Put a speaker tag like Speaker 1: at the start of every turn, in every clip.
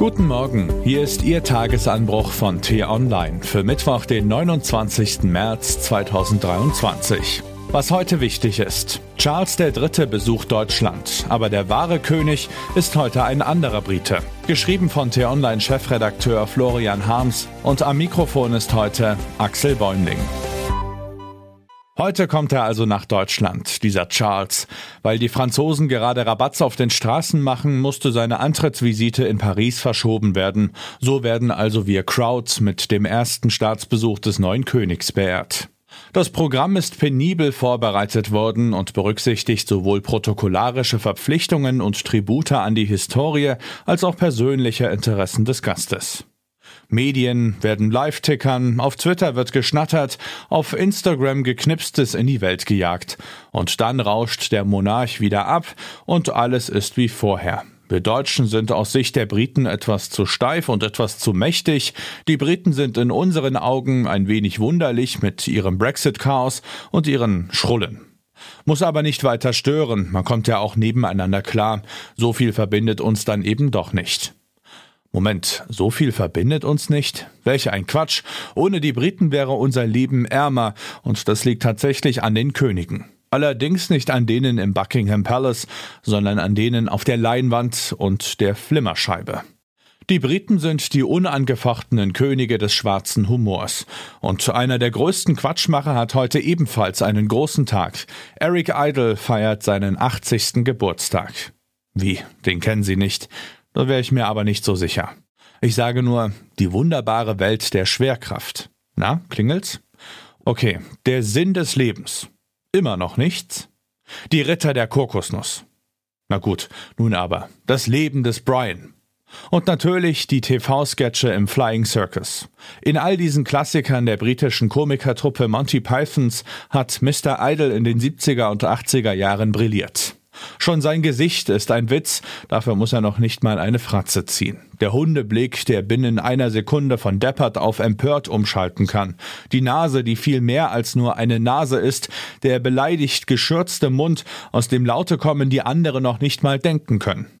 Speaker 1: Guten Morgen, hier ist Ihr Tagesanbruch von T-Online für Mittwoch, den 29. März 2023. Was heute wichtig ist. Charles III. besucht Deutschland, aber der wahre König ist heute ein anderer Brite. Geschrieben von T-Online-Chefredakteur Florian Harms und am Mikrofon ist heute Axel Bäumling. Heute kommt er also nach Deutschland, dieser Charles. Weil die Franzosen gerade Rabatz auf den Straßen machen, musste seine Antrittsvisite in Paris verschoben werden. So werden also wir Crowds mit dem ersten Staatsbesuch des neuen Königs beehrt. Das Programm ist penibel vorbereitet worden und berücksichtigt sowohl protokollarische Verpflichtungen und Tribute an die Historie als auch persönliche Interessen des Gastes. Medien werden live tickern, auf Twitter wird geschnattert, auf Instagram geknipstes in die Welt gejagt. Und dann rauscht der Monarch wieder ab und alles ist wie vorher. Wir Deutschen sind aus Sicht der Briten etwas zu steif und etwas zu mächtig. Die Briten sind in unseren Augen ein wenig wunderlich mit ihrem Brexit-Chaos und ihren Schrullen. Muss aber nicht weiter stören, man kommt ja auch nebeneinander klar. So viel verbindet uns dann eben doch nicht. Moment, so viel verbindet uns nicht? Welch ein Quatsch. Ohne die Briten wäre unser Leben ärmer, und das liegt tatsächlich an den Königen. Allerdings nicht an denen im Buckingham Palace, sondern an denen auf der Leinwand und der Flimmerscheibe. Die Briten sind die unangefochtenen Könige des schwarzen Humors. Und einer der größten Quatschmacher hat heute ebenfalls einen großen Tag. Eric Idle feiert seinen 80. Geburtstag. Wie, den kennen Sie nicht? Da wäre ich mir aber nicht so sicher. Ich sage nur, die wunderbare Welt der Schwerkraft. Na, klingelt's? Okay, der Sinn des Lebens. Immer noch nichts? Die Ritter der Kokosnuss. Na gut, nun aber, das Leben des Brian. Und natürlich die TV-Sketche im Flying Circus. In all diesen Klassikern der britischen Komikertruppe Monty Pythons hat Mr. Idle in den 70er und 80er Jahren brilliert. Schon sein Gesicht ist ein Witz, dafür muss er noch nicht mal eine Fratze ziehen. Der Hundeblick, der binnen einer Sekunde von deppert auf empört umschalten kann. Die Nase, die viel mehr als nur eine Nase ist, der beleidigt geschürzte Mund, aus dem Laute kommen, die andere noch nicht mal denken können.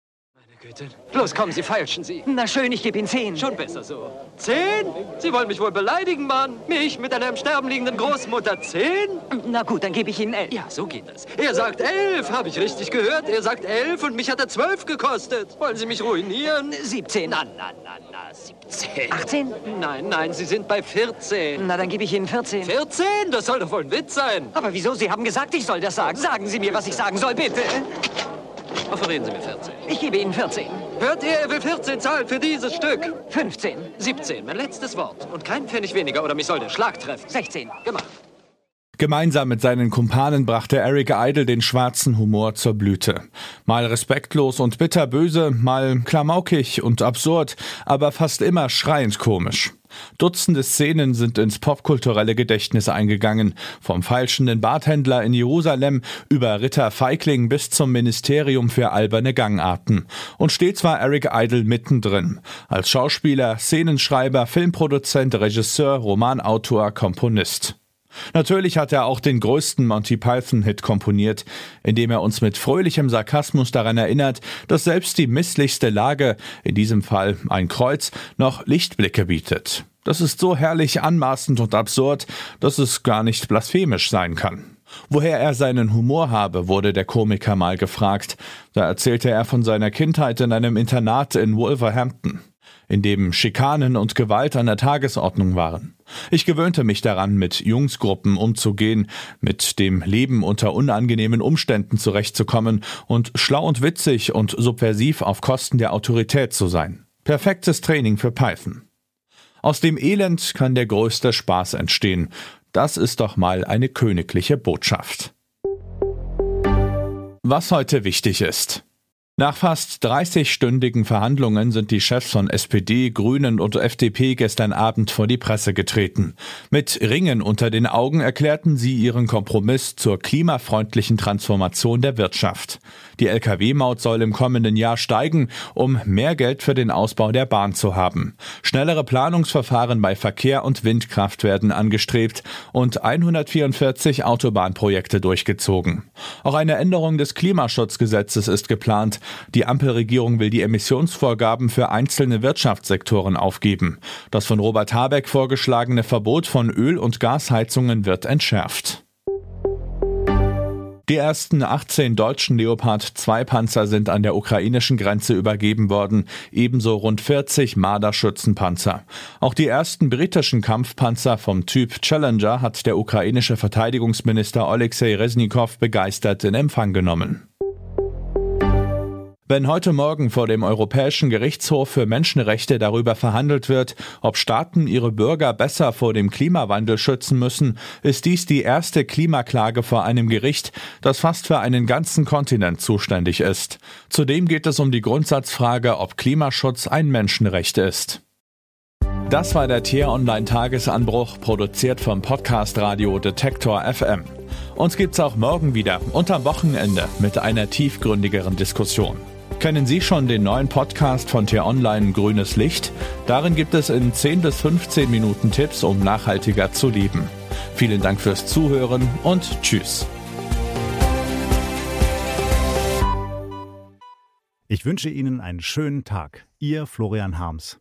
Speaker 2: Los, kommen Sie, feilschen Sie.
Speaker 3: Na schön, ich gebe Ihnen zehn.
Speaker 2: Schon besser so. Zehn? Sie wollen mich wohl beleidigen, Mann. Mich mit einer im Sterben liegenden Großmutter. Zehn?
Speaker 3: Na gut, dann gebe ich Ihnen elf.
Speaker 2: Ja, so geht das. Er sagt elf, habe ich richtig gehört. Er sagt elf und mich hat er zwölf gekostet. Wollen Sie mich ruinieren?
Speaker 3: Siebzehn.
Speaker 2: Na, na, na, na, siebzehn.
Speaker 3: Achtzehn?
Speaker 2: Nein, nein, Sie sind bei vierzehn.
Speaker 3: Na, dann gebe ich Ihnen vierzehn.
Speaker 2: Vierzehn? Das soll doch wohl ein Witz sein.
Speaker 3: Aber wieso? Sie haben gesagt, ich soll das sagen. Sagen Sie mir, was ich sagen soll, bitte.
Speaker 2: Offerieren Sie mir 14.
Speaker 3: Ich gebe Ihnen 14.
Speaker 2: Hört ihr, er will 14 zahlen für dieses Stück.
Speaker 3: 15.
Speaker 2: 17, mein letztes Wort. Und kein Pfennig weniger oder mich soll der Schlag treffen.
Speaker 3: 16.
Speaker 2: Gemacht.
Speaker 1: Gemeinsam mit seinen Kumpanen brachte Eric Idle den schwarzen Humor zur Blüte. Mal respektlos und bitterböse, mal klamaukig und absurd, aber fast immer schreiend komisch. Dutzende Szenen sind ins popkulturelle Gedächtnis eingegangen, vom feilschenden Barthändler in Jerusalem über Ritter Feigling bis zum Ministerium für alberne Gangarten. Und stets war Eric Idle mittendrin. Als Schauspieler, Szenenschreiber, Filmproduzent, Regisseur, Romanautor, Komponist. Natürlich hat er auch den größten Monty Python-Hit komponiert, indem er uns mit fröhlichem Sarkasmus daran erinnert, dass selbst die misslichste Lage, in diesem Fall ein Kreuz, noch Lichtblicke bietet. Das ist so herrlich anmaßend und absurd, dass es gar nicht blasphemisch sein kann. Woher er seinen Humor habe, wurde der Komiker mal gefragt. Da erzählte er von seiner Kindheit in einem Internat in Wolverhampton in dem Schikanen und Gewalt an der Tagesordnung waren. Ich gewöhnte mich daran, mit Jungsgruppen umzugehen, mit dem Leben unter unangenehmen Umständen zurechtzukommen und schlau und witzig und subversiv auf Kosten der Autorität zu sein. Perfektes Training für Python. Aus dem Elend kann der größte Spaß entstehen. Das ist doch mal eine königliche Botschaft. Was heute wichtig ist. Nach fast 30-stündigen Verhandlungen sind die Chefs von SPD, Grünen und FDP gestern Abend vor die Presse getreten. Mit Ringen unter den Augen erklärten sie ihren Kompromiss zur klimafreundlichen Transformation der Wirtschaft. Die Lkw-Maut soll im kommenden Jahr steigen, um mehr Geld für den Ausbau der Bahn zu haben. Schnellere Planungsverfahren bei Verkehr und Windkraft werden angestrebt und 144 Autobahnprojekte durchgezogen. Auch eine Änderung des Klimaschutzgesetzes ist geplant. Die Ampelregierung will die Emissionsvorgaben für einzelne Wirtschaftssektoren aufgeben. Das von Robert Habeck vorgeschlagene Verbot von Öl- und Gasheizungen wird entschärft. Die ersten 18 deutschen Leopard 2 Panzer sind an der ukrainischen Grenze übergeben worden, ebenso rund 40 Marder-Schützenpanzer. Auch die ersten britischen Kampfpanzer vom Typ Challenger hat der ukrainische Verteidigungsminister Alexei Resnikow begeistert in Empfang genommen. Wenn heute Morgen vor dem Europäischen Gerichtshof für Menschenrechte darüber verhandelt wird, ob Staaten ihre Bürger besser vor dem Klimawandel schützen müssen, ist dies die erste Klimaklage vor einem Gericht, das fast für einen ganzen Kontinent zuständig ist. Zudem geht es um die Grundsatzfrage, ob Klimaschutz ein Menschenrecht ist. Das war der Tier Online Tagesanbruch, produziert vom Podcast Radio Detektor FM. Uns gibt's auch morgen wieder und am Wochenende mit einer tiefgründigeren Diskussion. Kennen Sie schon den neuen Podcast von T-Online Grünes Licht? Darin gibt es in 10 bis 15 Minuten Tipps, um nachhaltiger zu leben. Vielen Dank fürs Zuhören und Tschüss.
Speaker 4: Ich wünsche Ihnen einen schönen Tag. Ihr Florian Harms.